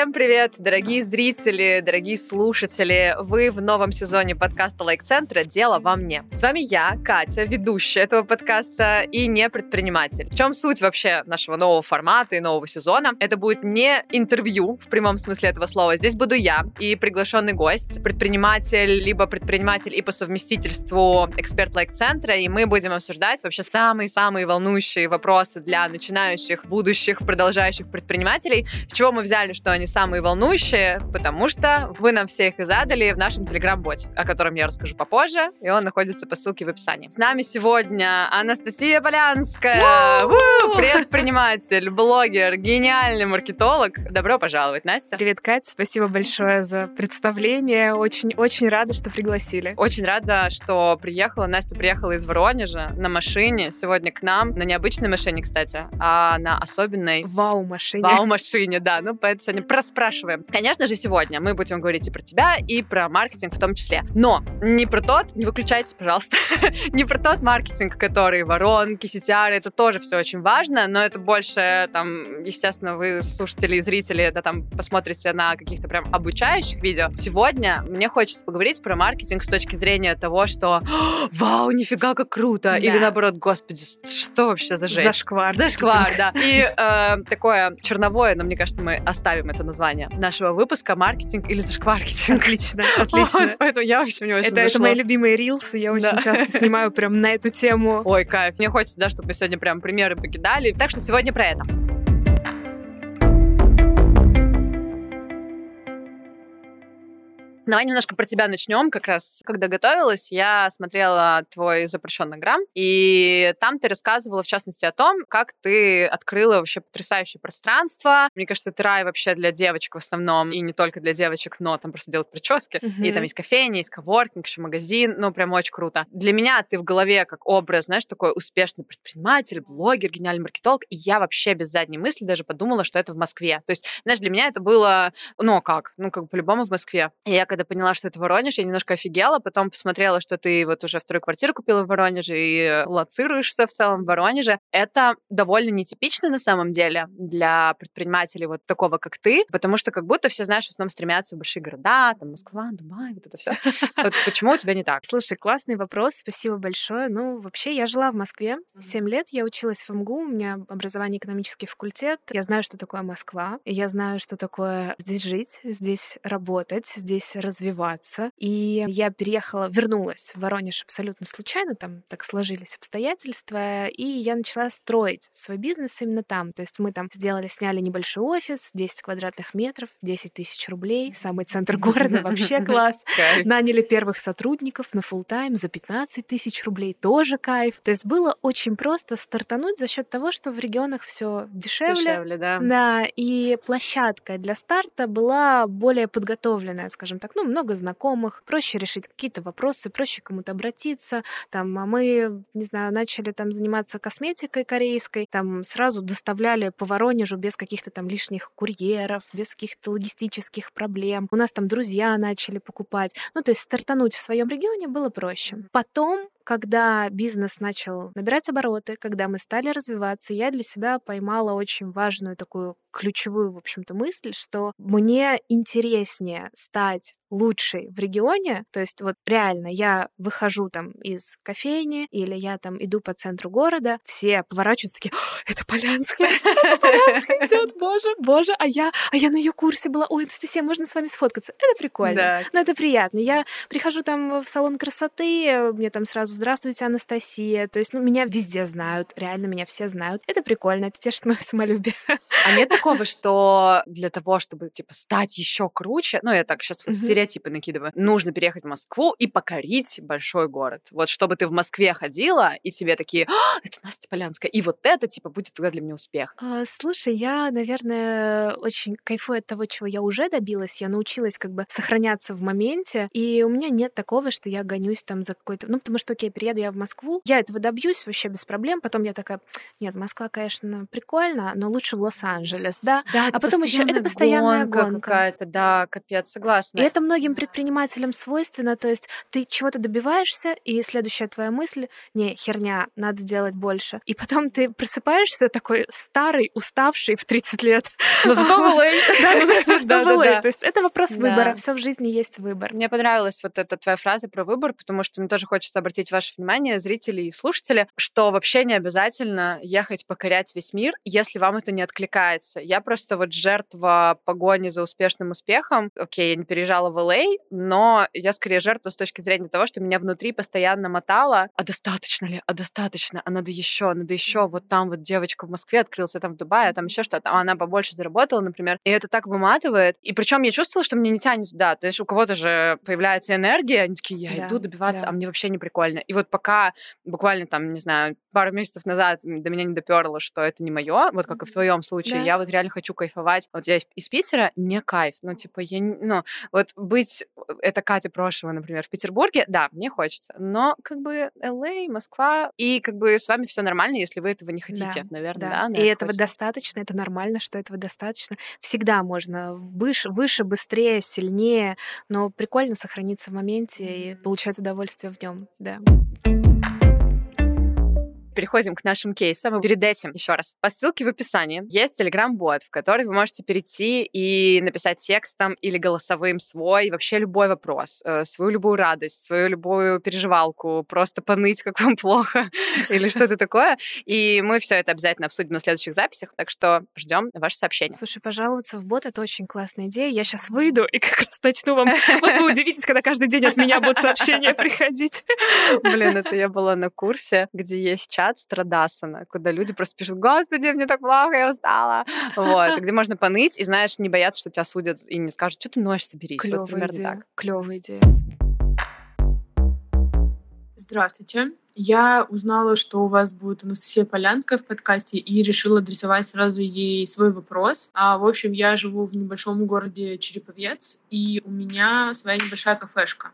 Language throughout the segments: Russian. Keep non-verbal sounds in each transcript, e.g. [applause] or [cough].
Всем привет, дорогие зрители, дорогие слушатели. Вы в новом сезоне подкаста Лайк-центра «Дело во мне». С вами я, Катя, ведущая этого подкаста и не предприниматель. В чем суть вообще нашего нового формата и нового сезона? Это будет не интервью в прямом смысле этого слова. Здесь буду я и приглашенный гость, предприниматель, либо предприниматель и по совместительству эксперт Лайк-центра, и мы будем обсуждать вообще самые-самые волнующие вопросы для начинающих, будущих, продолжающих предпринимателей. С чего мы взяли, что они самые волнующие, потому что вы нам всех и задали в нашем телеграм-боте, о котором я расскажу попозже, и он находится по ссылке в описании. С нами сегодня Анастасия Полянская, предприниматель, блогер, гениальный маркетолог. Добро пожаловать, Настя. Привет, Катя, спасибо большое за представление. Очень-очень рада, что пригласили. Очень рада, что приехала. Настя приехала из Воронежа на машине сегодня к нам. На необычной машине, кстати, а на особенной... Вау-машине. Вау-машине, да. Ну, поэтому сегодня проспрашиваем. Конечно же, сегодня мы будем говорить и про тебя, и про маркетинг в том числе. Но не про тот, не выключайте, пожалуйста, [laughs] не про тот маркетинг, который воронки, сетиары, это тоже все очень важно, но это больше, там, естественно, вы, слушатели и зрители, да, там, посмотрите на каких-то прям обучающих видео. Сегодня мне хочется поговорить про маркетинг с точки зрения того, что [gasps] вау, нифига, как круто, да. или наоборот, господи, что вообще за жесть? Зашквар. Зашквар, да. И э, такое черновое, но мне кажется, мы оставим это название нашего выпуска «Маркетинг или зашкваркетинг». Отлично, [laughs] отлично. Вот, поэтому я, в общем, не очень это, это мои любимые рилсы, я очень да. часто снимаю прям на эту тему. Ой, кайф. Мне хочется, да, чтобы мы сегодня прям примеры покидали. Так что сегодня про это. Давай немножко про тебя начнем. Как раз, когда готовилась, я смотрела твой запрещенный грамм, и там ты рассказывала, в частности, о том, как ты открыла вообще потрясающее пространство. Мне кажется, это рай вообще для девочек в основном, и не только для девочек, но там просто делать прически. Mm-hmm. И там есть кофейня, есть коворкинг, еще магазин. Ну, прям очень круто. Для меня ты в голове как образ, знаешь, такой успешный предприниматель, блогер, гениальный маркетолог, и я вообще без задней мысли даже подумала, что это в Москве. То есть, знаешь, для меня это было, ну, как? Ну, как по-любому в Москве. И я когда когда поняла, что это Воронеж, я немножко офигела, потом посмотрела, что ты вот уже вторую квартиру купила в Воронеже и лоцируешься в целом в Воронеже. Это довольно нетипично на самом деле для предпринимателей вот такого, как ты, потому что как будто все, знаешь, в основном стремятся в большие города, там Москва, Дубай, вот это все. Вот почему у тебя не так? Слушай, классный вопрос, спасибо большое. Ну, вообще, я жила в Москве 7 лет, я училась в МГУ, у меня образование экономический факультет, я знаю, что такое Москва, я знаю, что такое здесь жить, здесь работать, здесь развиваться. И я переехала, вернулась в Воронеж абсолютно случайно, там так сложились обстоятельства, и я начала строить свой бизнес именно там. То есть мы там сделали, сняли небольшой офис, 10 квадратных метров, 10 тысяч рублей, самый центр города, [laughs] вообще класс. Наняли первых сотрудников на full тайм за 15 тысяч рублей, тоже кайф. То есть было очень просто стартануть за счет того, что в регионах все дешевле. Дешевле, да. Да, и площадка для старта была более подготовленная, скажем так, ну, много знакомых, проще решить какие-то вопросы, проще кому-то обратиться. Там, а мы, не знаю, начали там заниматься косметикой корейской, там сразу доставляли по Воронежу без каких-то там лишних курьеров, без каких-то логистических проблем. У нас там друзья начали покупать. Ну, то есть стартануть в своем регионе было проще. Потом когда бизнес начал набирать обороты, когда мы стали развиваться, я для себя поймала очень важную такую ключевую, в общем-то, мысль, что мне интереснее стать лучшей в регионе, то есть вот реально я выхожу там из кофейни или я там иду по центру города, все поворачиваются такие, это Полянская, [laughs] это Полянская идет, боже, боже, а я, а я на ее курсе была, ой, Анастасия, можно с вами сфоткаться? Это прикольно, да. но это приятно. Я прихожу там в салон красоты, мне там сразу здравствуйте, Анастасия, то есть ну, меня везде знают, реально меня все знают. Это прикольно, это тешит мое самолюбие. А нет такого, что для того, чтобы, типа, стать еще круче, ну, я так сейчас вот стереотипы накидываю, нужно переехать в Москву и покорить большой город. Вот чтобы ты в Москве ходила, и тебе такие, а, это Настя Полянская, и вот это, типа, будет тогда для меня успех. А, слушай, я, наверное, очень кайфую от того, чего я уже добилась. Я научилась как бы сохраняться в моменте, и у меня нет такого, что я гонюсь там за какой-то... Ну, потому что, окей, приеду я в Москву, я этого добьюсь вообще без проблем, потом я такая, нет, Москва, конечно, прикольно, но лучше в Лос-Анджелес, да? Да, а потом еще это постоянная гонка. какая-то, да, капец, согласна. И это многим предпринимателям свойственно, то есть ты чего-то добиваешься, и следующая твоя мысль, не, херня, надо делать больше. И потом ты просыпаешься такой старый, уставший в 30 лет. [laughs] Но зато в [laughs] Да, в [laughs] То есть это вопрос выбора, все в жизни есть выбор. Мне понравилась вот эта твоя фраза про выбор, потому что мне тоже хочется обратить ваше внимание, зрители и слушатели, что вообще не обязательно ехать покорять весь мир, если вам это не откликается. Я просто вот жертва погони за успешным успехом. Окей, я не переезжала в Л.А., но я скорее жертва с точки зрения того, что меня внутри постоянно мотало. А достаточно ли? А достаточно? А надо еще, надо еще. Вот там вот девочка в Москве открылась, а там в Дубае, а там еще что-то. А она побольше заработала, например. И это так выматывает. И причем я чувствовала, что мне не тянет туда. То есть у кого-то же появляется энергия, они такие, я да, иду добиваться, да. а мне вообще не прикольно. И вот пока буквально там, не знаю, пару месяцев назад до меня не доперло, что это не мое, вот как и в твоем случае, да. я вот реально хочу кайфовать. Вот я из Питера, не кайф. Ну, типа, я, ну, вот быть, это Катя Прошева, например, в Петербурге, да, мне хочется. Но как бы LA, а, Москва, и как бы с вами все нормально, если вы этого не хотите, да, наверное, да. да и этого хочется. достаточно, это нормально, что этого достаточно. Всегда можно выше, выше, быстрее, сильнее, но прикольно сохраниться в моменте и получать удовольствие в нем, да переходим к нашим кейсам. Перед этим, еще раз, по ссылке в описании есть Telegram-бот, в который вы можете перейти и написать текстом или голосовым свой, вообще любой вопрос, э, свою любую радость, свою любую переживалку, просто поныть, как вам [laughs] плохо [laughs] или что-то такое. И мы все это обязательно обсудим на следующих записях, так что ждем ваше сообщение. Слушай, пожаловаться в бот — это очень классная идея. Я сейчас выйду и как раз начну вам... Вот вы удивитесь, когда каждый день от меня будут сообщения [laughs] приходить. Блин, это я была на курсе, где есть чат Страдасана, куда люди просто пишут, господи, мне так плохо, я устала. Вот, где можно поныть и, знаешь, не бояться, что тебя судят и не скажут, что ты носишь, соберись. Клевая вот, идея. так. Клевая идея. Здравствуйте. Я узнала, что у вас будет Анастасия Полянская в подкасте и решила адресовать сразу ей свой вопрос. А, в общем, я живу в небольшом городе Череповец, и у меня своя небольшая кафешка.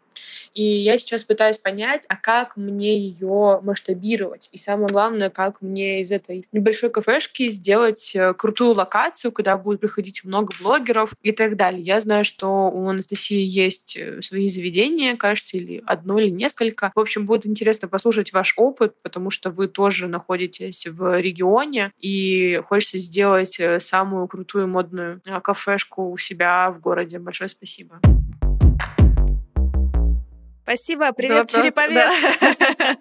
И я сейчас пытаюсь понять, а как мне ее масштабировать. И самое главное, как мне из этой небольшой кафешки сделать э, крутую локацию, куда будет приходить много блогеров и так далее. Я знаю, что у Анастасии есть э, свои заведения, кажется, или одно, или несколько. В общем, будет интересно послушать ваш опыт, потому что вы тоже находитесь в регионе и хочется сделать э, самую крутую модную кафешку у себя в городе. Большое спасибо. Спасибо, привет, Череповец. Да.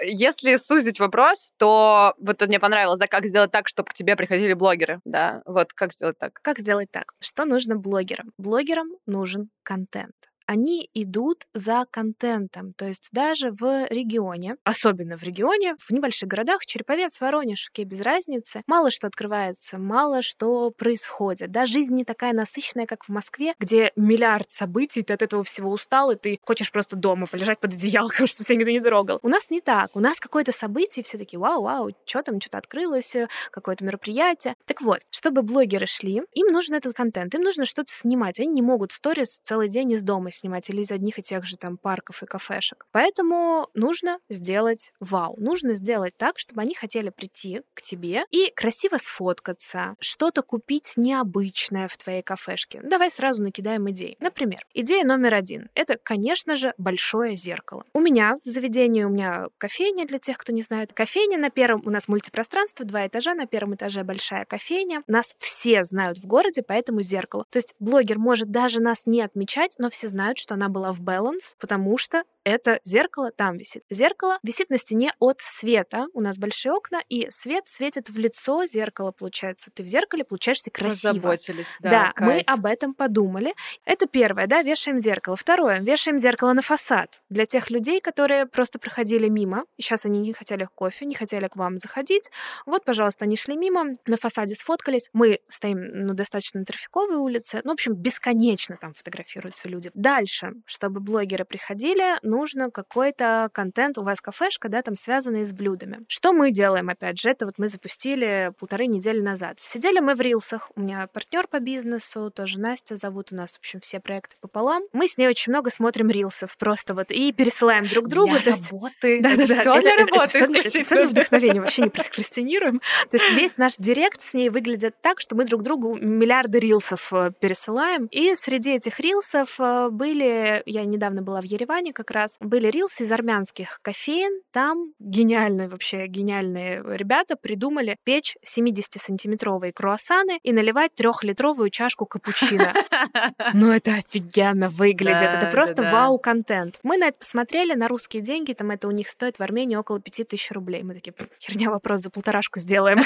[laughs] Если сузить вопрос, то вот мне понравилось, да, как сделать так, чтобы к тебе приходили блогеры, да, вот как сделать так? Как сделать так? Что нужно блогерам? Блогерам нужен контент они идут за контентом. То есть даже в регионе, особенно в регионе, в небольших городах, Череповец, Воронеж, окей, без разницы, мало что открывается, мало что происходит. Да, жизнь не такая насыщенная, как в Москве, где миллиард событий, ты от этого всего устал, и ты хочешь просто дома полежать под одеялком, [laughs] чтобы тебя никто не трогал. У нас не так. У нас какое-то событие, все такие, вау, вау, что там, что-то открылось, какое-то мероприятие. Так вот, чтобы блогеры шли, им нужен этот контент, им нужно что-то снимать. Они не могут сторис целый день из дома снимать или из одних и тех же там парков и кафешек. Поэтому нужно сделать вау. Нужно сделать так, чтобы они хотели прийти к тебе и красиво сфоткаться, что-то купить необычное в твоей кафешке. Давай сразу накидаем идеи. Например, идея номер один — это, конечно же, большое зеркало. У меня в заведении, у меня кофейня, для тех, кто не знает. Кофейня на первом, у нас мультипространство, два этажа, на первом этаже большая кофейня. Нас все знают в городе, поэтому зеркало. То есть блогер может даже нас не отмечать, но все знают, знают, что она была в баланс, потому что это зеркало там висит. Зеркало висит на стене от света. У нас большие окна, и свет светит в лицо зеркала, получается. Ты в зеркале получаешься красиво. Заботились, да. Да, кайф. мы об этом подумали. Это первое, да, вешаем зеркало. Второе, вешаем зеркало на фасад. Для тех людей, которые просто проходили мимо, сейчас они не хотели кофе, не хотели к вам заходить. Вот, пожалуйста, они шли мимо, на фасаде сфоткались. Мы стоим, ну, достаточно на трафиковой улице. Ну, в общем, бесконечно там фотографируются люди. Да, дальше, чтобы блогеры приходили, нужно какой-то контент, у вас кафешка, да, там связанный с блюдами. Что мы делаем, опять же, это вот мы запустили полторы недели назад. Сидели мы в рилсах, у меня партнер по бизнесу, тоже Настя зовут, у нас, в общем, все проекты пополам. Мы с ней очень много смотрим рилсов просто вот и пересылаем друг другу. Для есть... работы. Да, да, да. Все для это, работы. это, это, это все для вдохновения, вообще не прокрастинируем. То есть весь наш директ с ней выглядит так, что мы друг другу миллиарды рилсов э, пересылаем. И среди этих рилсов э, были, я недавно была в Ереване как раз, были рилсы из армянских кофеин. Там гениальные вообще, гениальные ребята придумали печь 70-сантиметровые круассаны и наливать трехлитровую чашку капучино. [laughs] Ну это офигенно выглядит. Это просто вау-контент. Мы на это посмотрели на русские деньги, там это у них стоит в Армении около 5000 рублей. Мы такие, херня, вопрос за полторашку сделаем.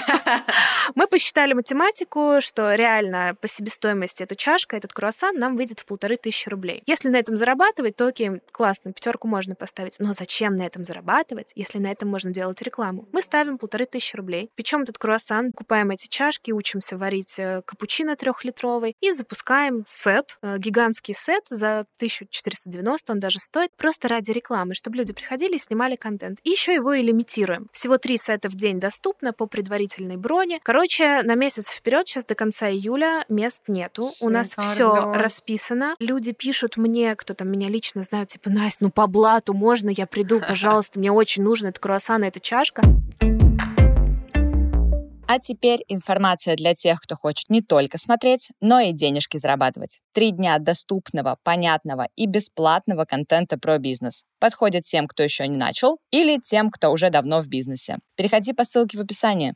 [laughs] Мы посчитали математику, что реально по себестоимости эта чашка, этот круассан нам выйдет в полторы тысячи рублей. Если на этом зарабатывать, то окей, классно, пятерку можно поставить. Но зачем на этом зарабатывать, если на этом можно делать рекламу? Мы ставим полторы тысячи рублей, печем этот круассан, купаем эти чашки, учимся варить э, капучино трехлитровый и запускаем сет, э, гигантский сет за 1490, он даже стоит, просто ради рекламы, чтобы люди приходили и снимали контент. И еще его и лимитируем. Всего три сета в день доступно по предварительной броне. Короче, на месяц вперед, сейчас до конца июля мест нету. У нас все расписано. Люди пишут мне, кто там меня лично знают, типа, Настя, ну по блату можно, я приду, пожалуйста, мне очень нужно этот круассан и эта чашка. А теперь информация для тех, кто хочет не только смотреть, но и денежки зарабатывать. Три дня доступного, понятного и бесплатного контента про бизнес. Подходит тем, кто еще не начал, или тем, кто уже давно в бизнесе. Переходи по ссылке в описании.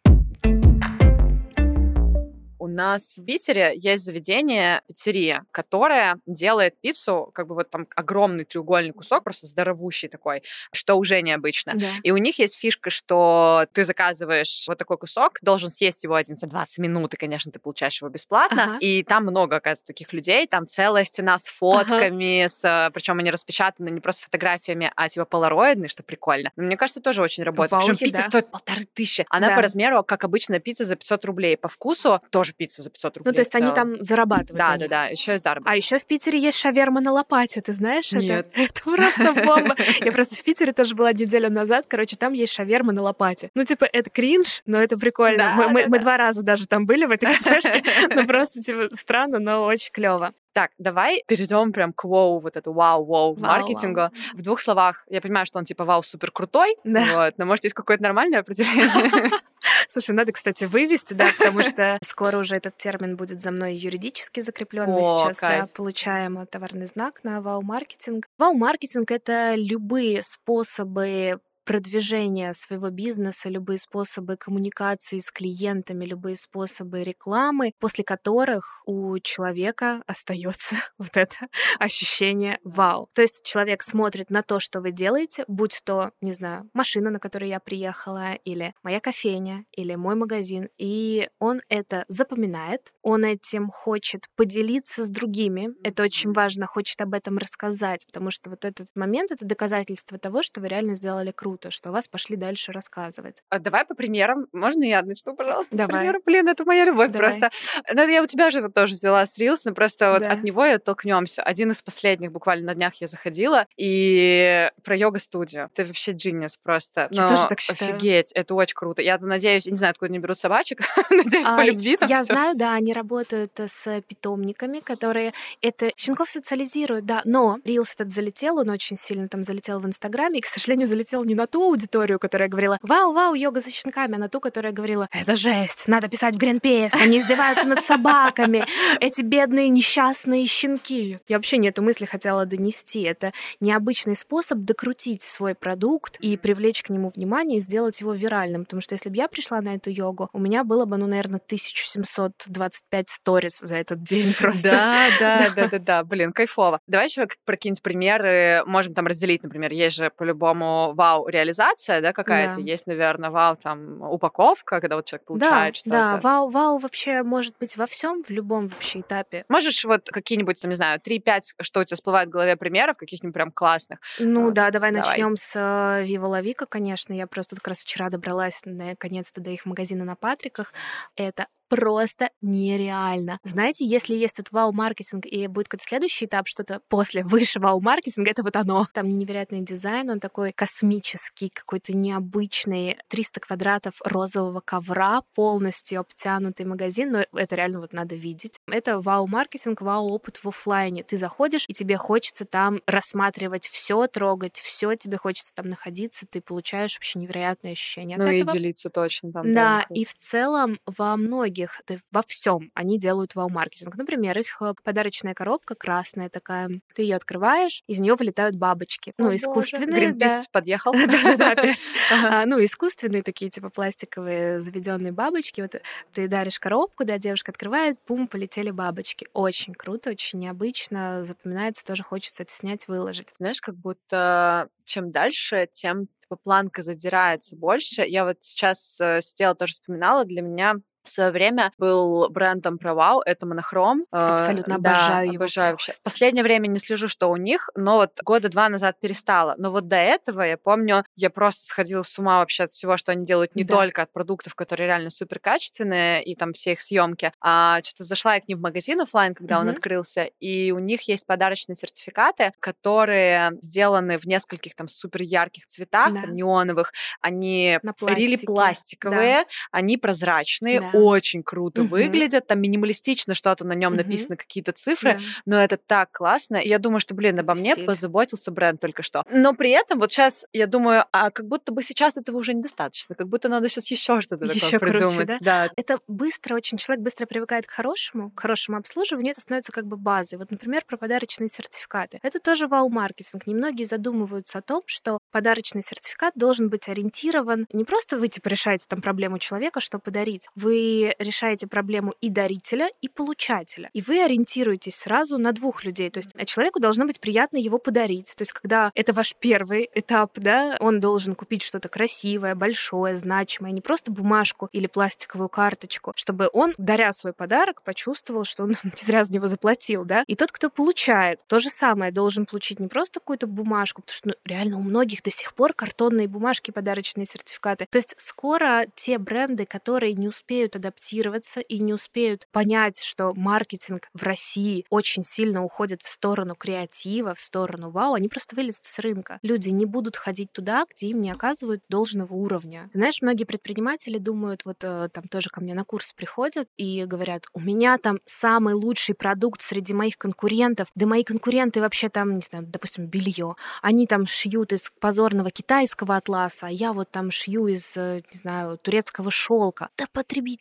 У нас в Питере есть заведение, пиццерия, которая делает пиццу, как бы вот там огромный треугольный кусок, просто здоровущий такой, что уже необычно. Да. И у них есть фишка, что ты заказываешь вот такой кусок, должен съесть его один за 20 минут, и, конечно, ты получаешь его бесплатно. Ага. И там много, оказывается, таких людей. Там целая стена с фотками, с, причем они распечатаны не просто фотографиями, а типа полароидные, что прикольно. Но мне кажется, тоже очень работает. Причем Вауки, пицца да. стоит полторы тысячи. Она Да. по размеру, как обычная пицца за 500 рублей. По вкусу тоже пицца за 500 рублей. Ну, то есть они там зарабатывают. Да, да, да, еще и заработок. А еще в Питере есть шаверма на лопате, ты знаешь Нет. это? [laughs] Это просто бомба. Я просто в Питере тоже была неделю назад, короче, там есть шаверма на лопате. Ну, типа, это кринж, но это прикольно. Да, мы, мы- да, мы да. два раза даже там были в этой [laughs] кафешке, ну, просто, типа, странно, но очень клево. Так, давай перейдем прям к воу, вот эту вау-воу Вау, маркетингу. вау. В двух словах, я понимаю, что он типа вау супер крутой, Да. вот, но может есть какое-то нормальное определение? [laughs] Слушай, надо, кстати, вывести, да, потому [laughs] что скоро уже этот термин будет за мной юридически закреплен. Мы сейчас да, получаем товарный знак на вау-маркетинг. Вау-маркетинг — это любые способы продвижения своего бизнеса, любые способы коммуникации с клиентами, любые способы рекламы, после которых у человека остается [laughs] вот это ощущение вау. То есть человек смотрит на то, что вы делаете, будь то, не знаю, машина, на которой я приехала, или моя кофейня, или мой магазин, и он это запоминает, он этим хочет поделиться с другими, это очень важно, хочет об этом рассказать, потому что вот этот момент — это доказательство того, что вы реально сделали круто, что о вас пошли дальше рассказывать. А Давай по примерам. Можно я начну, пожалуйста, с Давай. примера? Блин, это моя любовь Давай. просто. Ну, я у тебя же вот тоже взяла с Reels, но просто вот Да. от него и оттолкнемся. Один из последних, буквально на днях я заходила, и про йога-студию. Ты вообще джиннис просто. Я Но тоже так считаю. Офигеть, это очень круто. Я надеюсь, не знаю, откуда они берут собачек, [laughs] надеюсь, по А, любви там Я всё. знаю, да, они работают э, с питомниками, которые это щенков социализируют, да. Но Рилс этот залетел, он очень сильно там залетел в Инстаграме, и, к сожалению, залетел не на ту аудиторию, которая говорила «Вау-вау, йога за щенками», а на ту, которая говорила «Это жесть, надо писать в Гринпейс, они издеваются над собаками, эти бедные несчастные щенки». Я вообще не эту мысль хотела донести. Это необычный способ докрутить свой продукт и привлечь к нему внимание и сделать его виральным. Потому что если бы я пришла на эту йогу, у меня было бы, ну, наверное, 1725 сториз за этот день [laughs] просто. Да, да, Да. да, да. Блин, кайфово. Давай еще про какие-нибудь примеры. Можем там разделить, например, есть же по-любому вау-реализация, да, какая-то. Да. Есть, наверное, вау, там, упаковка, когда вот человек Да, получает что-то. да, вау, вау вообще может быть во всем, в любом вообще этапе. Можешь вот какие-нибудь, там, не знаю, 3-5, что у тебя всплывает в голове примеров, каких-нибудь прям классных? Ну Вот, да, давай, давай. начнем с э, Viva La Vica, конечно. Я просто как раз вчера добралась наконец-то до их магазина на Патриках. Это просто нереально. Знаете, если есть тут вау-маркетинг и будет какой-то следующий этап, что-то после [laughs] выше вау-маркетинга, это вот оно. Там невероятный дизайн, он такой космический, какой-то необычный. 300 квадратов розового ковра, полностью обтянутый магазин, но это реально вот надо видеть. Это вау-маркетинг, вау-опыт в офлайне. Ты заходишь, и тебе хочется там рассматривать все, трогать все, тебе хочется там находиться, ты получаешь вообще невероятное ощущение ну от и этого. делиться точно там. Да, и в целом во многих, да, во всем они делают вау-маркетинг. Например, их э, подарочная коробка красная такая, ты ее открываешь, из нее вылетают бабочки. О, ну, искусственные, да. Гринпис подъехал. [laughs] Да-да-да, опять. [laughs] Ага. А, Ну, искусственные такие, типа пластиковые заведенные бабочки. Вот ты даришь коробку, да, девушка открывает, пум, полетели бабочки. Очень круто, очень необычно, запоминается, тоже хочется это снять, выложить. Знаешь, как будто чем дальше, тем типа, планка задирается больше. Я вот сейчас э, сидела, тоже вспоминала, для меня в свое время был брендом про вау, это монохром. Э, Абсолютно да, обожаю его обожаю вообще. В последнее время не слежу, что у них, но вот года два назад перестала. Но вот до этого, я помню, я просто сходила с ума вообще от всего, что они делают, не Да. только от продуктов, которые реально супер качественные, и там все их съемки, а что-то зашла я к ним в магазин оффлайн, когда он Мгм. открылся, и у них есть подарочные сертификаты, которые сделаны в нескольких там супер ярких цветах, Да. там неоновых, они На или пластике. пластиковые, они прозрачные, Да. Очень круто Мгм. выглядят, там минималистично что-то на нем Мгм. написано, какие-то цифры, Да. но это так классно. И я думаю, что, блин, обо Это мне стиль. позаботился бренд только что. Но при этом вот сейчас я думаю, а как будто бы сейчас этого уже недостаточно, как будто надо сейчас еще что-то такое Ещё круче, придумать. да? Это быстро, очень человек быстро привыкает к хорошему, к хорошему обслуживанию, это становится как бы базой. Вот, например, про подарочные сертификаты. Это тоже вау-маркетинг. Немногие задумываются о том, что подарочный сертификат должен быть ориентирован не просто вы типа решаете там проблему человека, что подарить. Вы решаете проблему и дарителя, и получателя. И вы ориентируетесь сразу на двух людей. То есть а человеку должно быть приятно его подарить. То есть когда это ваш первый этап, да, он должен купить что-то красивое, большое, значимое, не просто бумажку или пластиковую карточку, чтобы он, даря свой подарок, почувствовал, что он [laughs] не зря за него заплатил, да. И тот, кто получает, то же самое должен получить не просто какую-то бумажку, потому что ну, реально у многих до сих пор картонные бумажки, подарочные сертификаты. То есть скоро те бренды, которые не успеют адаптироваться и не успеют понять, что маркетинг в России очень сильно уходит в сторону креатива, в сторону вау, они просто вылезут с рынка. Люди не будут ходить туда, где им не оказывают должного уровня. Знаешь, многие предприниматели думают, вот э, там тоже ко мне на курс приходят и говорят, у меня там самый лучший продукт среди моих конкурентов, да мои конкуренты вообще там, не знаю, допустим, белье, они там шьют из позорного китайского атласа, а я вот там шью из, э, не знаю, турецкого шелка. Да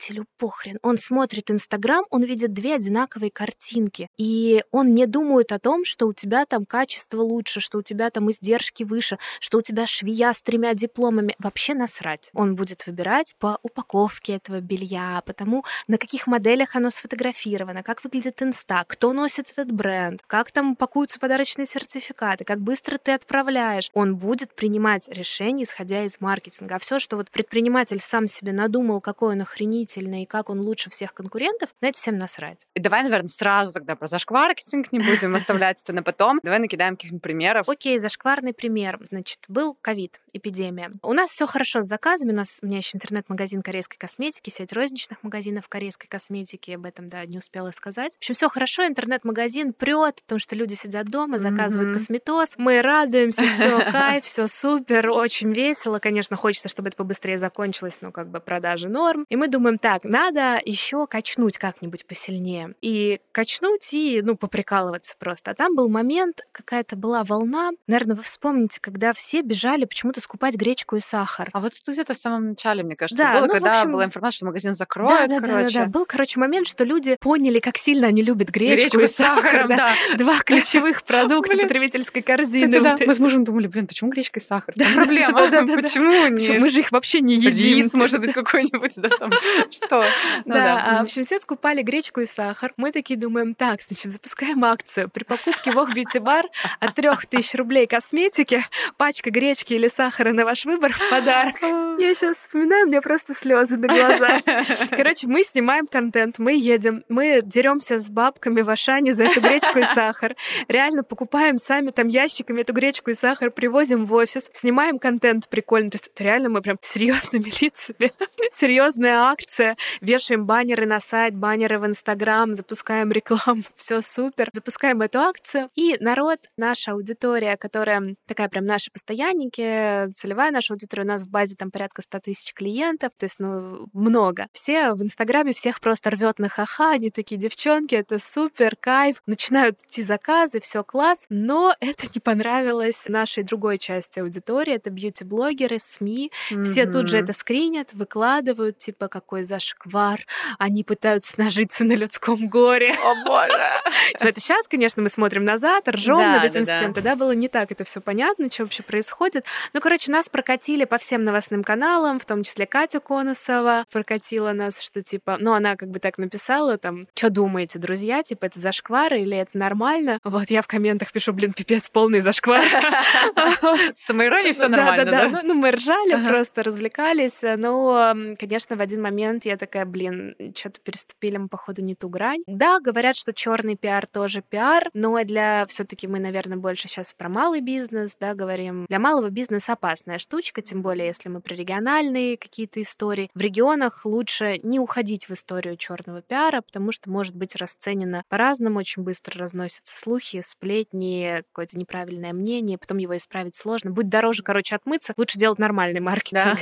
потребителю похрен. Он смотрит Инстаграм, он видит две одинаковые картинки, и он не думает о том, что у тебя там качество лучше, что у тебя там издержки выше, что у тебя швея с тремя дипломами. Вообще насрать. Он будет выбирать по упаковке этого белья, по тому, на каких моделях оно сфотографировано, как выглядит инста, кто носит этот бренд, как там упакуются подарочные сертификаты, как быстро ты отправляешь. Он будет принимать решения, исходя из маркетинга. А все, что вот предприниматель сам себе надумал, какой он охренительный и как он лучше всех конкурентов, на это всем насрать. И давай, наверное, сразу тогда про зашкваркетинг не будем оставлять это на потом. Давай накидаем каких-нибудь примеров. Окей, зашкварный пример. Значит, был ковид, эпидемия. У нас все хорошо с заказами. У нас у меня еще интернет-магазин корейской косметики, сеть розничных магазинов корейской косметики. Об этом, да, не успела сказать. В общем, все хорошо. Интернет-магазин прет, потому что люди сидят дома, заказывают Мгм. косметоз. Мы радуемся, все кайф, все супер, очень весело. Конечно, хочется, чтобы это побыстрее закончилось, но как бы продажи норм. И мы думаем, так, надо еще качнуть как-нибудь посильнее. И качнуть и, ну, поприкалываться просто. А там был момент, какая-то была волна. Наверное, вы вспомните, когда все бежали почему-то скупать гречку и сахар. А вот это где-то в самом начале, мне кажется, Да, было, ну, когда общем, была информация, что магазин Да, закроют, да, да, да, короче. да. Был, короче, момент, что люди поняли, как сильно они любят гречку, Гречку и с сахаром, да. да. Два ключевых [laughs] продукта потребительской корзины. Да, мы с мужем думали, блин, почему гречка и сахар? Да, проблема. да, да, да, да. Почему Мы же их вообще не едим. рис, может быть, какой-нибудь, да, там, что? [laughs] Ну Да, а, в общем, все скупали гречку и сахар. Мы такие думаем, так, значит, запускаем акцию. При покупке Вог Бьюти Бар от 3000 рублей косметики, пачка гречки или сахара на ваш выбор в подарок. Я сейчас вспоминаю, у меня просто слезы на глазах. [laughs] Короче, мы снимаем контент, мы едем, мы деремся с бабками в Ашане за эту гречку и сахар. Реально покупаем сами там ящиками эту гречку и сахар, привозим в офис, снимаем контент прикольно. То есть это реально мы прям серьезными [laughs] лицами, серьезная акция акция. Вешаем баннеры на сайт, баннеры в Инстаграм, запускаем рекламу, [laughs] все супер. Запускаем эту акцию. И народ, наша аудитория, которая такая прям наши постоянники, целевая наша аудитория, у нас в базе там порядка 100 тысяч клиентов, то есть, ну, много. Все в Инстаграме всех просто рвет на ха-ха, они такие девчонки, это супер, кайф. Начинают идти заказы, все класс, но это не понравилось нашей другой части аудитории, это бьюти-блогеры, СМИ. Mm-hmm. Все тут же это скринят, выкладывают, типа, какой зашквар, они пытаются [laughs] нажиться на людском горе. О боже! [laughs] Но это сейчас, конечно, мы смотрим назад, ржем над этим всем. Тогда было не так это все понятно, что вообще происходит. Ну, короче, нас прокатили по всем новостным каналам, в том числе Катя Коносова прокатила нас, что типа, ну, она как бы так написала, там, что думаете, друзья, типа, это зашквар или это нормально? Вот я в комментах пишу, блин, пипец, полный зашквар. [laughs] Самоирония все нормально, да? Да, ну мы ржали, просто развлекались, но, конечно, в один момент я такая, блин, что-то переступили мы, походу, не ту грань. Да, говорят, что черный пиар тоже пиар, но для все-таки мы, наверное, больше сейчас про малый бизнес, да, говорим. Для малого бизнеса опасная штучка, тем более, если мы про региональные какие-то истории. В регионах лучше не уходить в историю черного пиара, потому что может быть расценено по-разному, очень быстро разносятся слухи, сплетни, какое-то неправильное мнение, потом его исправить сложно. Будь дороже, короче, отмыться, лучше делать нормальный маркетинг. Да.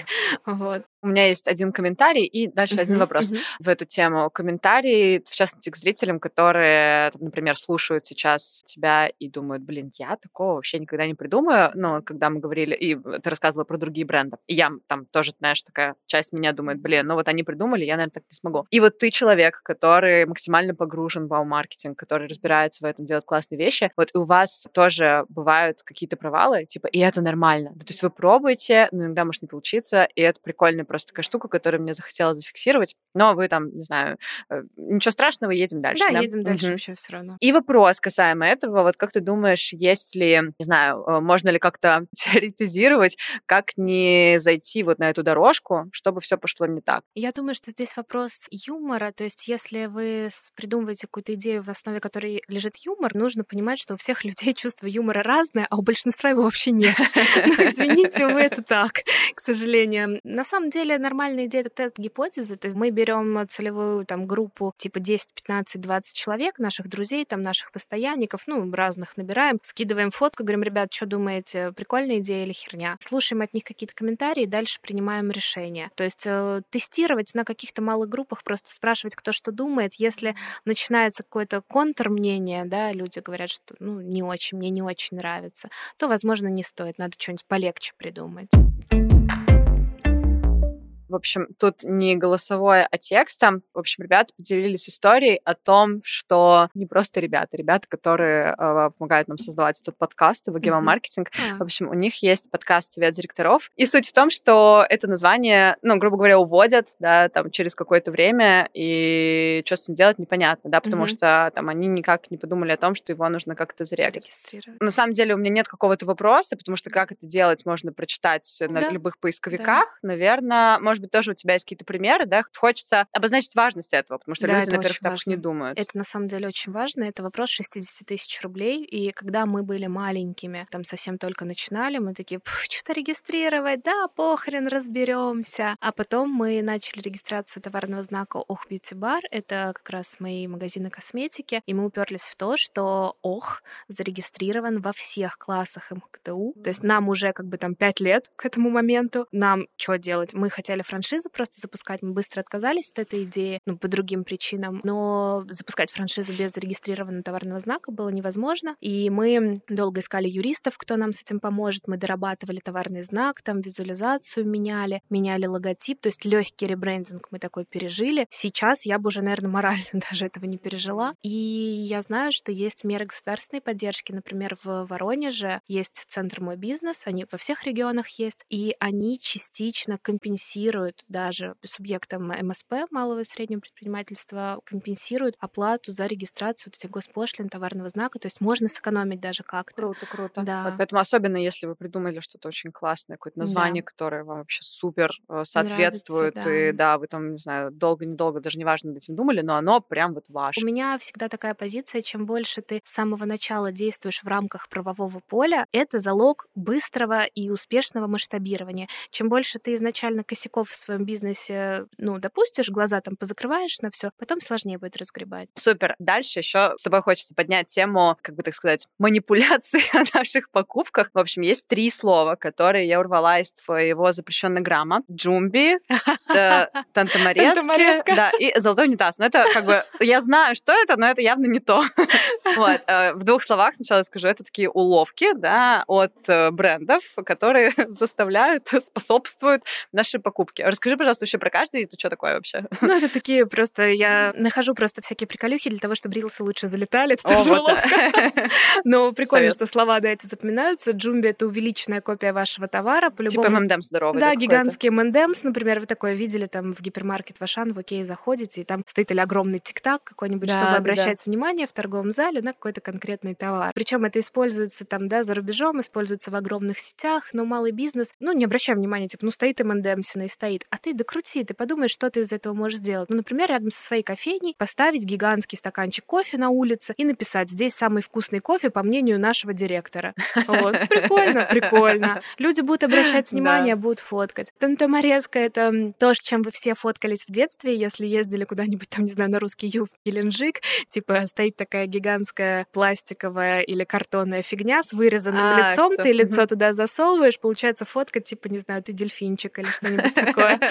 [laughs] вот. У меня есть один комментарий и дальше uh-huh, один вопрос uh-huh. в эту тему. Комментарий, в частности, к зрителям, которые, например, слушают сейчас тебя и думают, блин, я такого вообще никогда не придумаю. Но когда мы говорили, и ты рассказывала про другие бренды, и я там тоже, знаешь, такая часть меня думает, блин, ну вот они придумали, я, наверное, так не смогу. И вот ты человек, который максимально погружен в маркетинг, который разбирается в этом, делает классные вещи. Вот и у вас тоже бывают какие-то провалы, типа, и это нормально. То есть вы пробуете, но иногда может не получиться, и это прикольно просто такая штука, которую мне захотелось зафиксировать. Но вы там, не знаю, э, ничего страшного, едем дальше. Да, да? едем дальше угу. вообще все равно. И вопрос касаемо этого, вот как ты думаешь, есть ли, не знаю, э, можно ли как-то [laughs] теоретизировать, как не зайти вот на эту дорожку, чтобы все пошло не так? Я думаю, что здесь вопрос юмора, то есть если вы придумываете какую-то идею, в основе которой лежит юмор, нужно понимать, что у всех [laughs] людей чувство юмора разное, а у большинства его вообще нет. [laughs] Ну, извините, вы это так, к сожалению. На самом деле, деле нормальная идея — тест гипотезы. То есть мы берем целевую там группу типа 10, 15, 20 человек, наших друзей, там наших постоянников, ну, разных набираем, скидываем фотку, говорим, ребят, что думаете, прикольная идея или херня? Слушаем от них какие-то комментарии, дальше принимаем решение. То есть э, тестировать на каких-то малых группах, просто спрашивать, кто что думает. Если начинается какое-то контрмнение, да, люди говорят, что ну, не очень, мне не очень нравится, то, возможно, не стоит, надо что-нибудь полегче придумать. В общем, тут не голосовое, а текстом. В общем, ребята поделились историей о том, что не просто ребята, ребята, которые э, помогают нам создавать этот подкаст в mm-hmm. маркетинг. Yeah. В общем, у них есть подкаст «Совет директоров». И суть в том, что это название, ну, грубо говоря, уводят, да, там, через какое-то время, и что с ним делать непонятно, да, потому mm-hmm. что там они никак не подумали о том, что его нужно как-то зарегать. На самом деле у меня нет какого-то вопроса, потому что как это делать, можно прочитать на да. любых поисковиках. Да. Наверное, может может быть, тоже у тебя есть какие-то примеры, да, хочется обозначить важность этого, потому что да, люди, на первых этапах не думают. Это на самом деле очень важно. Это вопрос 60 тысяч рублей. И когда мы были маленькими, там совсем только начинали, мы такие, что-то регистрировать, да, похрен, разберемся. А потом мы начали регистрацию товарного знака Ох Бьюти Бар. Это как раз мои магазины косметики. И мы уперлись в то, что Ох зарегистрирован во всех классах МКТУ. То есть нам уже как бы там 5 лет к этому моменту. Нам что делать? Мы хотели франшизу просто запускать. Мы быстро отказались от этой идеи, ну, по другим причинам. Но запускать франшизу без зарегистрированного товарного знака было невозможно. И мы долго искали юристов, кто нам с этим поможет. Мы дорабатывали товарный знак, там визуализацию меняли, меняли логотип. То есть легкий ребрендинг мы такой пережили. Сейчас я бы уже, наверное, морально [laughs] даже этого не пережила. И я знаю, что есть меры государственной поддержки. Например, в Воронеже есть центр «Мой бизнес», они во всех регионах есть, и они частично компенсируют компенсируют даже субъектам МСП, малого и среднего предпринимательства, компенсируют оплату за регистрацию вот этих госпошлин, товарного знака. То есть можно сэкономить даже как-то. Круто, круто. Да. Вот поэтому особенно если вы придумали что-то очень классное, какое-то название, да. которое вам вообще супер э, соответствует, Нравится, да. и да, вы там, не знаю, долго-недолго, даже неважно, над этим думали, но оно прям вот ваше. У меня всегда такая позиция, чем больше ты с самого начала действуешь в рамках правового поля, это залог быстрого и успешного масштабирования. Чем больше ты изначально косяков в своем бизнесе, ну, допустишь, глаза там позакрываешь на все, потом сложнее будет разгребать. Супер. Дальше еще с тобой хочется поднять тему, как бы так сказать, [laughs] манипуляции о наших покупках. В общем, есть три слова, которые я урвала из твоего запрещенного грамма. Джумби, [laughs] тантаморезки, да, и золотой унитаз. Но это как бы, я знаю, что это, но это явно не то. [laughs] Вот. Э, в двух словах сначала скажу, это такие уловки, да, от э, брендов, которые заставляют, способствуют нашей покупке. Расскажи, пожалуйста, вообще про каждый, это что такое вообще? [laughs] Ну, это такие просто, я нахожу просто всякие приколюхи для того, чтобы рилсы лучше залетали. Это тоже уловка. [laughs] Но прикольно, что слова, да, эти запоминаются. Джумби — это увеличенная копия вашего товара. Типа ММДМ здоровый. Да, гигантский ММДМс, например, вы такое видели там в гипермаркет в Ашан, в Окей заходите, и там стоит или огромный тик-так какой-нибудь, чтобы обращать внимание в торговом зале на какой-то конкретный товар. Причем это используется там, да, за рубежом, используется в огромных сетях, но малый бизнес, ну, не обращай внимания, типа, ну, стоит МНДМсина и стоит, а ты докрути, ты подумаешь, что ты из этого можешь сделать. Ну, например, рядом со своей кофейней поставить гигантский стаканчик кофе на улице и написать, здесь самый вкусный кофе, по мнению нашего директора. Вот. [laughs] Прикольно, прикольно. Люди будут обращать внимание, будут фоткать. Тантаморезка — это то, с чем вы все фоткались в детстве, если ездили куда-нибудь там, не знаю, на русский юг Геленджик, типа стоит такая гигантская пластиковая или картонная фигня с вырезанным а, лицом, ты лицо туда засовываешь, получается фотка, типа, не знаю, ты дельфинчик или что-нибудь [laughs] такое. [laughs]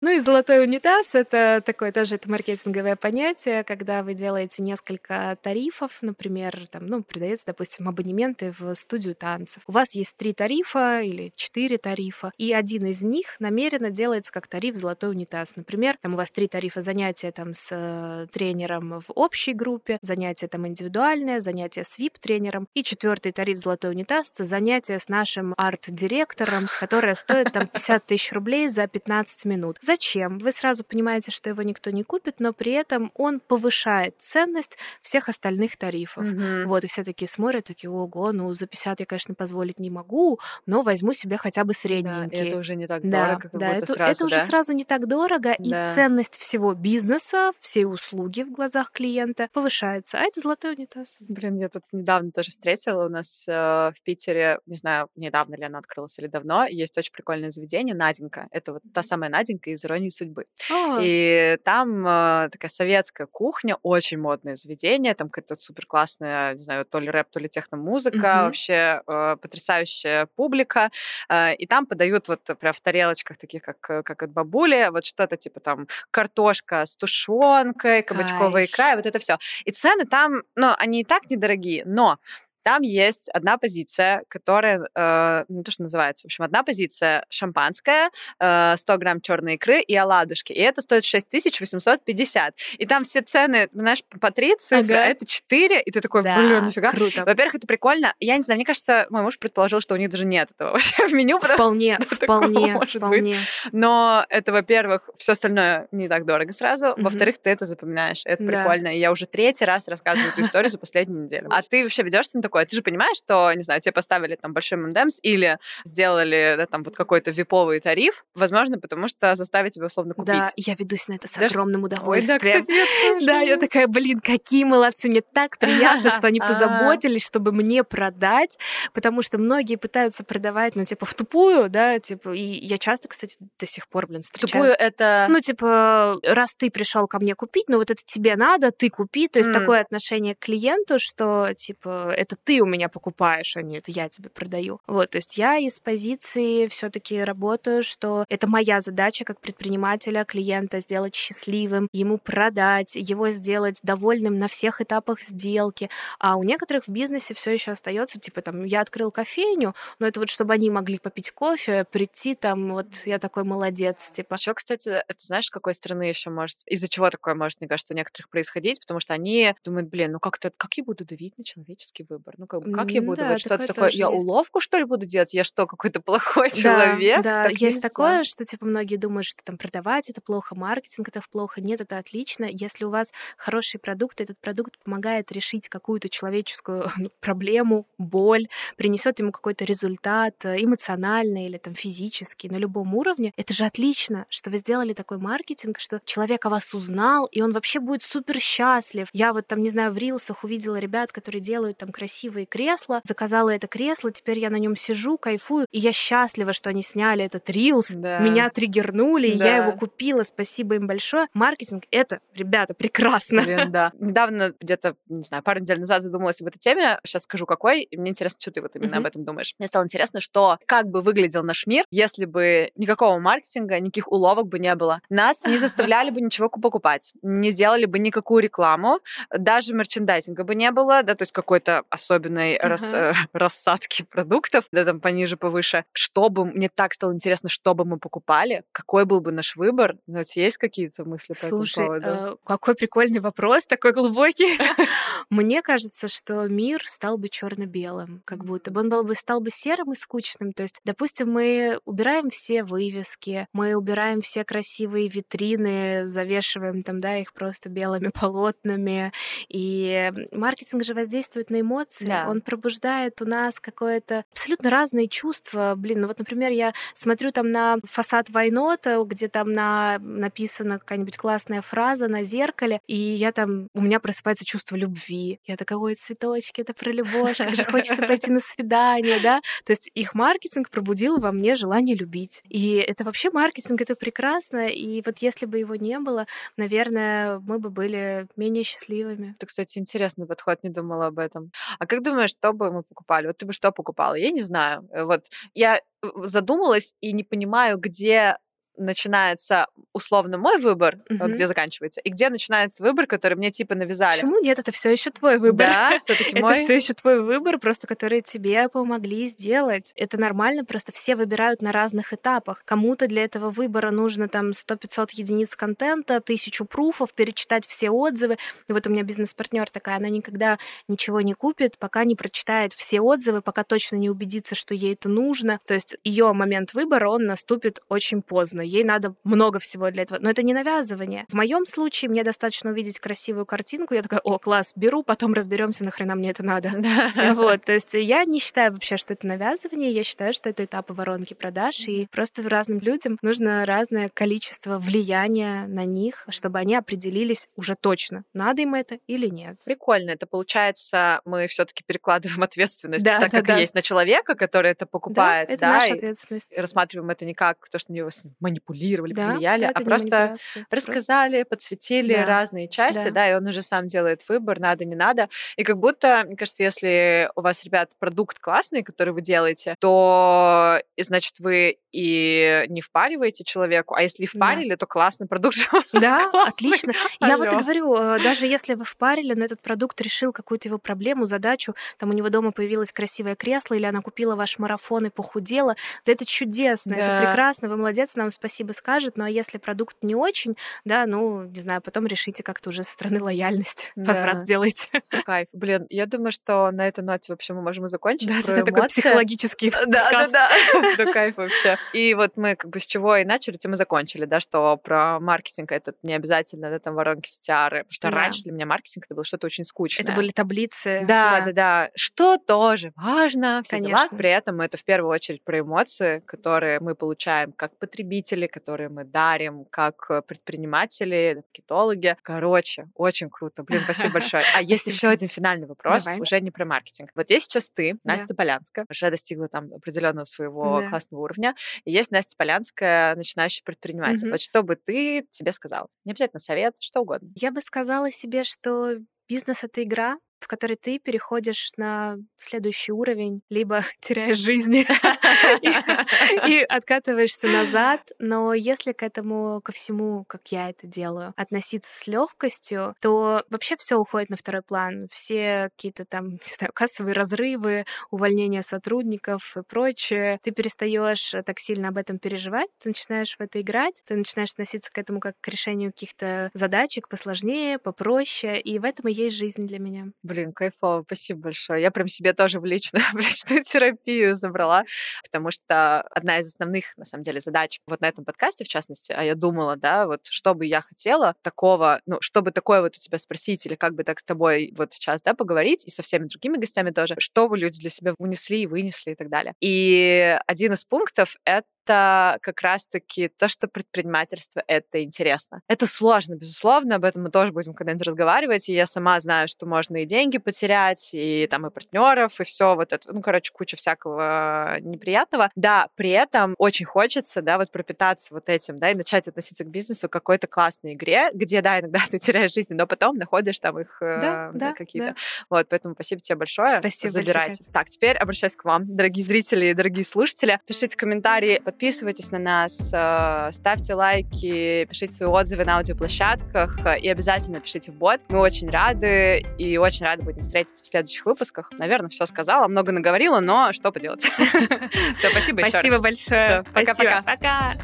Ну и золотой унитаз — это такое тоже это маркетинговое понятие, когда вы делаете несколько тарифов, например, там, ну, придается, допустим, абонементы в студию танцев. У вас есть три тарифа или четыре тарифа, и один из них намеренно делается как тариф «Золотой унитаз». Например, там у вас три тарифа занятия там с э, тренером в общей группе, занятие там индивидуальное, занятие с VIP-тренером, и четвертый тариф «Золотой унитаз» — занятие с нашим арт-директором, которое стоит там 50 тысяч рублей за 15 минут. Зачем? Вы сразу понимаете, что его никто не купит, но при этом он повышает ценность всех остальных тарифов. Mm-hmm. Вот, и все такие смотрят, такие, ого, ну за 50 я, конечно, позволить не могу, но возьму себе хотя бы средненький. Да, это уже не так да, дорого, как да, будто это, сразу, это да? уже сразу не так дорого, да. и ценность всего бизнеса, всей услуги в глазах клиента повышается. А это золотой унитаз. Блин, я тут недавно тоже встретила у нас э, в Питере, не знаю, недавно ли она открылась или давно, есть очень прикольное заведение Наденька. Это вот та самая Наденька из «Иронии судьбы». А. И там э, такая советская кухня, очень модное заведение, там какая-то супер классная, не знаю, то ли рэп, то ли техномузыка, угу. вообще э, потрясающая публика. Э, и там подают вот прям в тарелочках таких, как, как от бабули, вот что-то типа там картошка с тушенкой, кабачковая икра, и вот это все. И цены там, ну, они и так недорогие, но там есть одна позиция, которая, э, ну, то, что называется, в общем, одна позиция шампанское, э, 100 грамм черной икры и оладушки. И это стоит 6850. И там все цены, знаешь, по 3 цифры, ага. а это 4. И ты такой, да, блин, нифига. Круто. Во-первых, это прикольно. Я не знаю, мне кажется, мой муж предположил, что у них даже нет этого вообще в меню. Вполне, [laughs] вполне, вполне. Быть. Но это, во-первых, все остальное не так дорого сразу. Mm-hmm. Во-вторых, ты это запоминаешь. Это да. прикольно. И я уже третий раз рассказываю эту [laughs] историю за последнюю неделю. А ты вообще ведешься на такое? Ты же понимаешь, что, не знаю, тебе поставили там большой мандемс или сделали да, там вот какой-то виповый тариф, возможно, потому что заставить тебя условно купить. Да, я ведусь на это с Даже... огромным удовольствием. Ой, да, кстати, я да, я такая, блин, какие молодцы, мне так приятно, что они [laughs] позаботились, чтобы мне продать, потому что многие пытаются продавать, ну, типа, в тупую, да, типа, и я часто, кстати, до сих пор, блин, встречаю. Тупую это... Ну, типа, раз ты пришел ко мне купить, ну, вот это тебе надо, ты купи, то есть такое отношение к клиенту, что, типа, это ты у меня покупаешь, а не это я тебе продаю. Вот, то есть я из позиции все-таки работаю, что это моя задача как предпринимателя клиента сделать счастливым, ему продать, его сделать довольным на всех этапах сделки. А у некоторых в бизнесе все еще остается, типа там, я открыл кофейню, но это вот чтобы они могли попить кофе, прийти там, вот я такой молодец, типа. Еще, кстати, это знаешь, с какой стороны еще может, из-за чего такое может, мне кажется, у некоторых происходить, потому что они думают, блин, ну как-то, как я буду давить на человеческий выбор? Ну как, как я буду? Да, вот что-то такое, я есть. уловку, что ли, буду делать? Я что, какой-то [laughs] плохой да, человек? Да, так есть нельзя. такое, что, типа, многие думают, что там продавать это плохо, маркетинг это плохо. Нет, это отлично. Если у вас хороший продукт, этот продукт помогает решить какую-то человеческую [laughs] ну, проблему, боль, принесет ему какой-то результат э, эмоциональный или там физический, на любом уровне, это же отлично, что вы сделали такой маркетинг, что человек о вас узнал, и он вообще будет супер счастлив. Я вот там, не знаю, в рилсах увидела ребят, которые делают там красивые красивые кресла, заказала это кресло, теперь я на нем сижу, кайфую, и я счастлива, что они сняли этот рилс, да. меня триггернули, да. я его купила, спасибо им большое. Маркетинг — это, ребята, прекрасно. Блин, да. [laughs] Недавно, где-то, не знаю, пару недель назад задумалась об этой теме, сейчас скажу какой, и мне интересно, что ты вот именно uh-huh. об этом думаешь. Мне стало интересно, что как бы выглядел наш мир, если бы никакого маркетинга, никаких уловок бы не было. Нас не [laughs] заставляли бы ничего покупать, не сделали бы никакую рекламу, даже мерчендайзинга бы не было, да, то есть какой-то особенной uh-huh. рас, э, [laughs] рассадки продуктов, да, там пониже, повыше. Чтобы мне так стало интересно, что бы мы покупали, какой был бы наш выбор? Ну, есть какие-то мысли по Слушай, этому поводу? Э, какой прикольный вопрос, такой глубокий. [laughs] [laughs] Мне кажется, что мир стал бы черно-белым, как будто бы он был бы стал бы серым и скучным. То есть, допустим, мы убираем все вывески, мы убираем все красивые витрины, завешиваем там, да, их просто белыми полотнами. И маркетинг же воздействует на эмоции, да. он пробуждает у нас какое-то абсолютно разные чувства. Блин, ну вот, например, я смотрю там на фасад Вайнота, где там на, написана какая-нибудь классная фраза на зеркале, и я там, у меня просыпается чувство любви. Я такая, ой, цветочки, это про любовь, как же хочется пойти на свидание, да? То есть их маркетинг пробудил во мне желание любить. И это вообще маркетинг, это прекрасно. И вот если бы его не было, наверное, мы бы были менее счастливыми. Это, кстати, интересный подход, не думала об этом. А как думаешь, что бы мы покупали? Вот ты бы что покупала? Я не знаю. Э, вот я задумалась и не понимаю, где начинается условно мой выбор, угу. где заканчивается, и где начинается выбор, который мне типа навязали. Почему нет? Это все еще твой выбор. Да, [laughs] все-таки мой. Это все еще твой выбор, просто который тебе помогли сделать. Это нормально, просто все выбирают на разных этапах. Кому-то для этого выбора нужно там 100-500 единиц контента, тысячу пруфов, перечитать все отзывы. И вот у меня бизнес-партнер такая, она никогда ничего не купит, пока не прочитает все отзывы, пока точно не убедится, что ей это нужно. То есть ее момент выбора, он наступит очень поздно ей надо много всего для этого. Но это не навязывание. В моем случае мне достаточно увидеть красивую картинку, я такая, о, класс, беру, потом разберемся, нахрена мне это надо. [laughs] Вот, то есть я не считаю вообще, что это навязывание, я считаю, что это этапы воронки продаж, и просто разным людям нужно разное количество влияния на них, чтобы они определились уже точно, надо им это или нет. Прикольно. Это получается, мы все-таки перекладываем [laughs] ответственность, да, так да, как да. есть на человека, который это покупает. Да, это да, наша ответственность. рассматриваем это не как то, что на него манипулировали, да, повлияли, да, а просто рассказали, просто... подсветили да. разные части, да. да, и он уже сам делает выбор, надо, не надо. И как будто, мне кажется, если у вас, ребят, продукт классный, который вы делаете, то, значит, вы и не впариваете человеку, а если впарили, да. то классный продукт же Да, отлично. [laughs] Я вот и говорю, э, даже если вы впарили, но этот продукт решил какую-то его проблему, задачу, там у него дома появилось красивое кресло, или она купила ваш марафон и похудела, да это чудесно, да. это прекрасно, вы молодец, нам спасибо спасибо скажет, ну а если продукт не очень, да, ну, не знаю, потом решите как-то уже со стороны лояльности [laughs] да. возврат сделайте. Кайф. Блин, я думаю, что на этой ноте вообще мы можем и закончить. Да, это такой психологический [laughs] Да, да, да. [laughs] Да, кайф вообще. И вот мы как бы с чего и начали, тем и закончили, да, что про маркетинг это не обязательно, да, там воронки CTR, потому что раньше для меня маркетинг это было что-то очень скучное. Это были таблицы. Да, да, да. Что тоже важно, все дела. При этом это в первую очередь про эмоции, которые мы получаем как потребители, цели, которые мы дарим как э, предприниматели, маркетологи. Короче, очень круто. Блин, спасибо [laughs] большое. А есть еще один финальный вопрос, Давай. уже не про маркетинг. Вот есть сейчас ты, Настя да. Полянская, уже достигла там определенного своего да. классного уровня, и есть Настя Полянская, начинающий предприниматель. Угу. Вот что бы ты себе сказала? Не обязательно совет, что угодно. Я бы сказала себе, что бизнес — это игра, в которой ты переходишь на следующий уровень, либо [laughs] теряешь жизни [laughs] и откатываешься назад. Но если к этому, ко всему, как я это делаю, относиться с легкостью, то вообще все уходит на второй план. Все какие-то там, не знаю, кассовые разрывы, увольнение сотрудников и прочее. Ты перестаешь так сильно об этом переживать, ты начинаешь в это играть, ты начинаешь относиться к этому как к решению каких-то задачек посложнее, попроще, и в этом и есть жизнь для меня. Блин, кайфово, спасибо большое. Я прям себе тоже в личную, [laughs] в личную терапию забрала, потому что одна из основных, на самом деле, задач вот на этом подкасте, в частности, а я думала, да, вот что бы я хотела такого, ну, чтобы такое вот у тебя спросить или как бы так с тобой вот сейчас, да, поговорить, и со всеми другими гостями тоже, что бы люди для себя унесли и вынесли и так далее. И один из пунктов — это это как раз-таки то, что предпринимательство — это интересно. Это сложно, безусловно, об этом мы тоже будем когда-нибудь разговаривать, и я сама знаю, что можно и деньги потерять, и там и партнеров, и все вот это, ну, короче, куча всякого неприятного. Да, при этом очень хочется, да, вот пропитаться вот этим, да, и начать относиться к бизнесу какой-то классной игре, где, да, иногда ты теряешь жизнь, но потом находишь там их да, э, да, какие-то. Да. Вот, поэтому спасибо тебе большое. Спасибо Забирайте. Большое, так, теперь обращаюсь к вам, дорогие зрители и дорогие слушатели. Пишите комментарии, подписывайтесь на нас, э, ставьте лайки, пишите свои отзывы на аудиоплощадках э, и обязательно пишите в бот. Мы очень рады и очень рады будем встретиться в следующих выпусках. Наверное, все сказала, много наговорила, но что поделать. [laughs] Все, спасибо еще Спасибо большое. Пока-пока. Пока.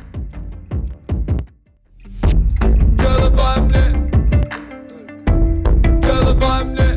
Голова мне, голова мне.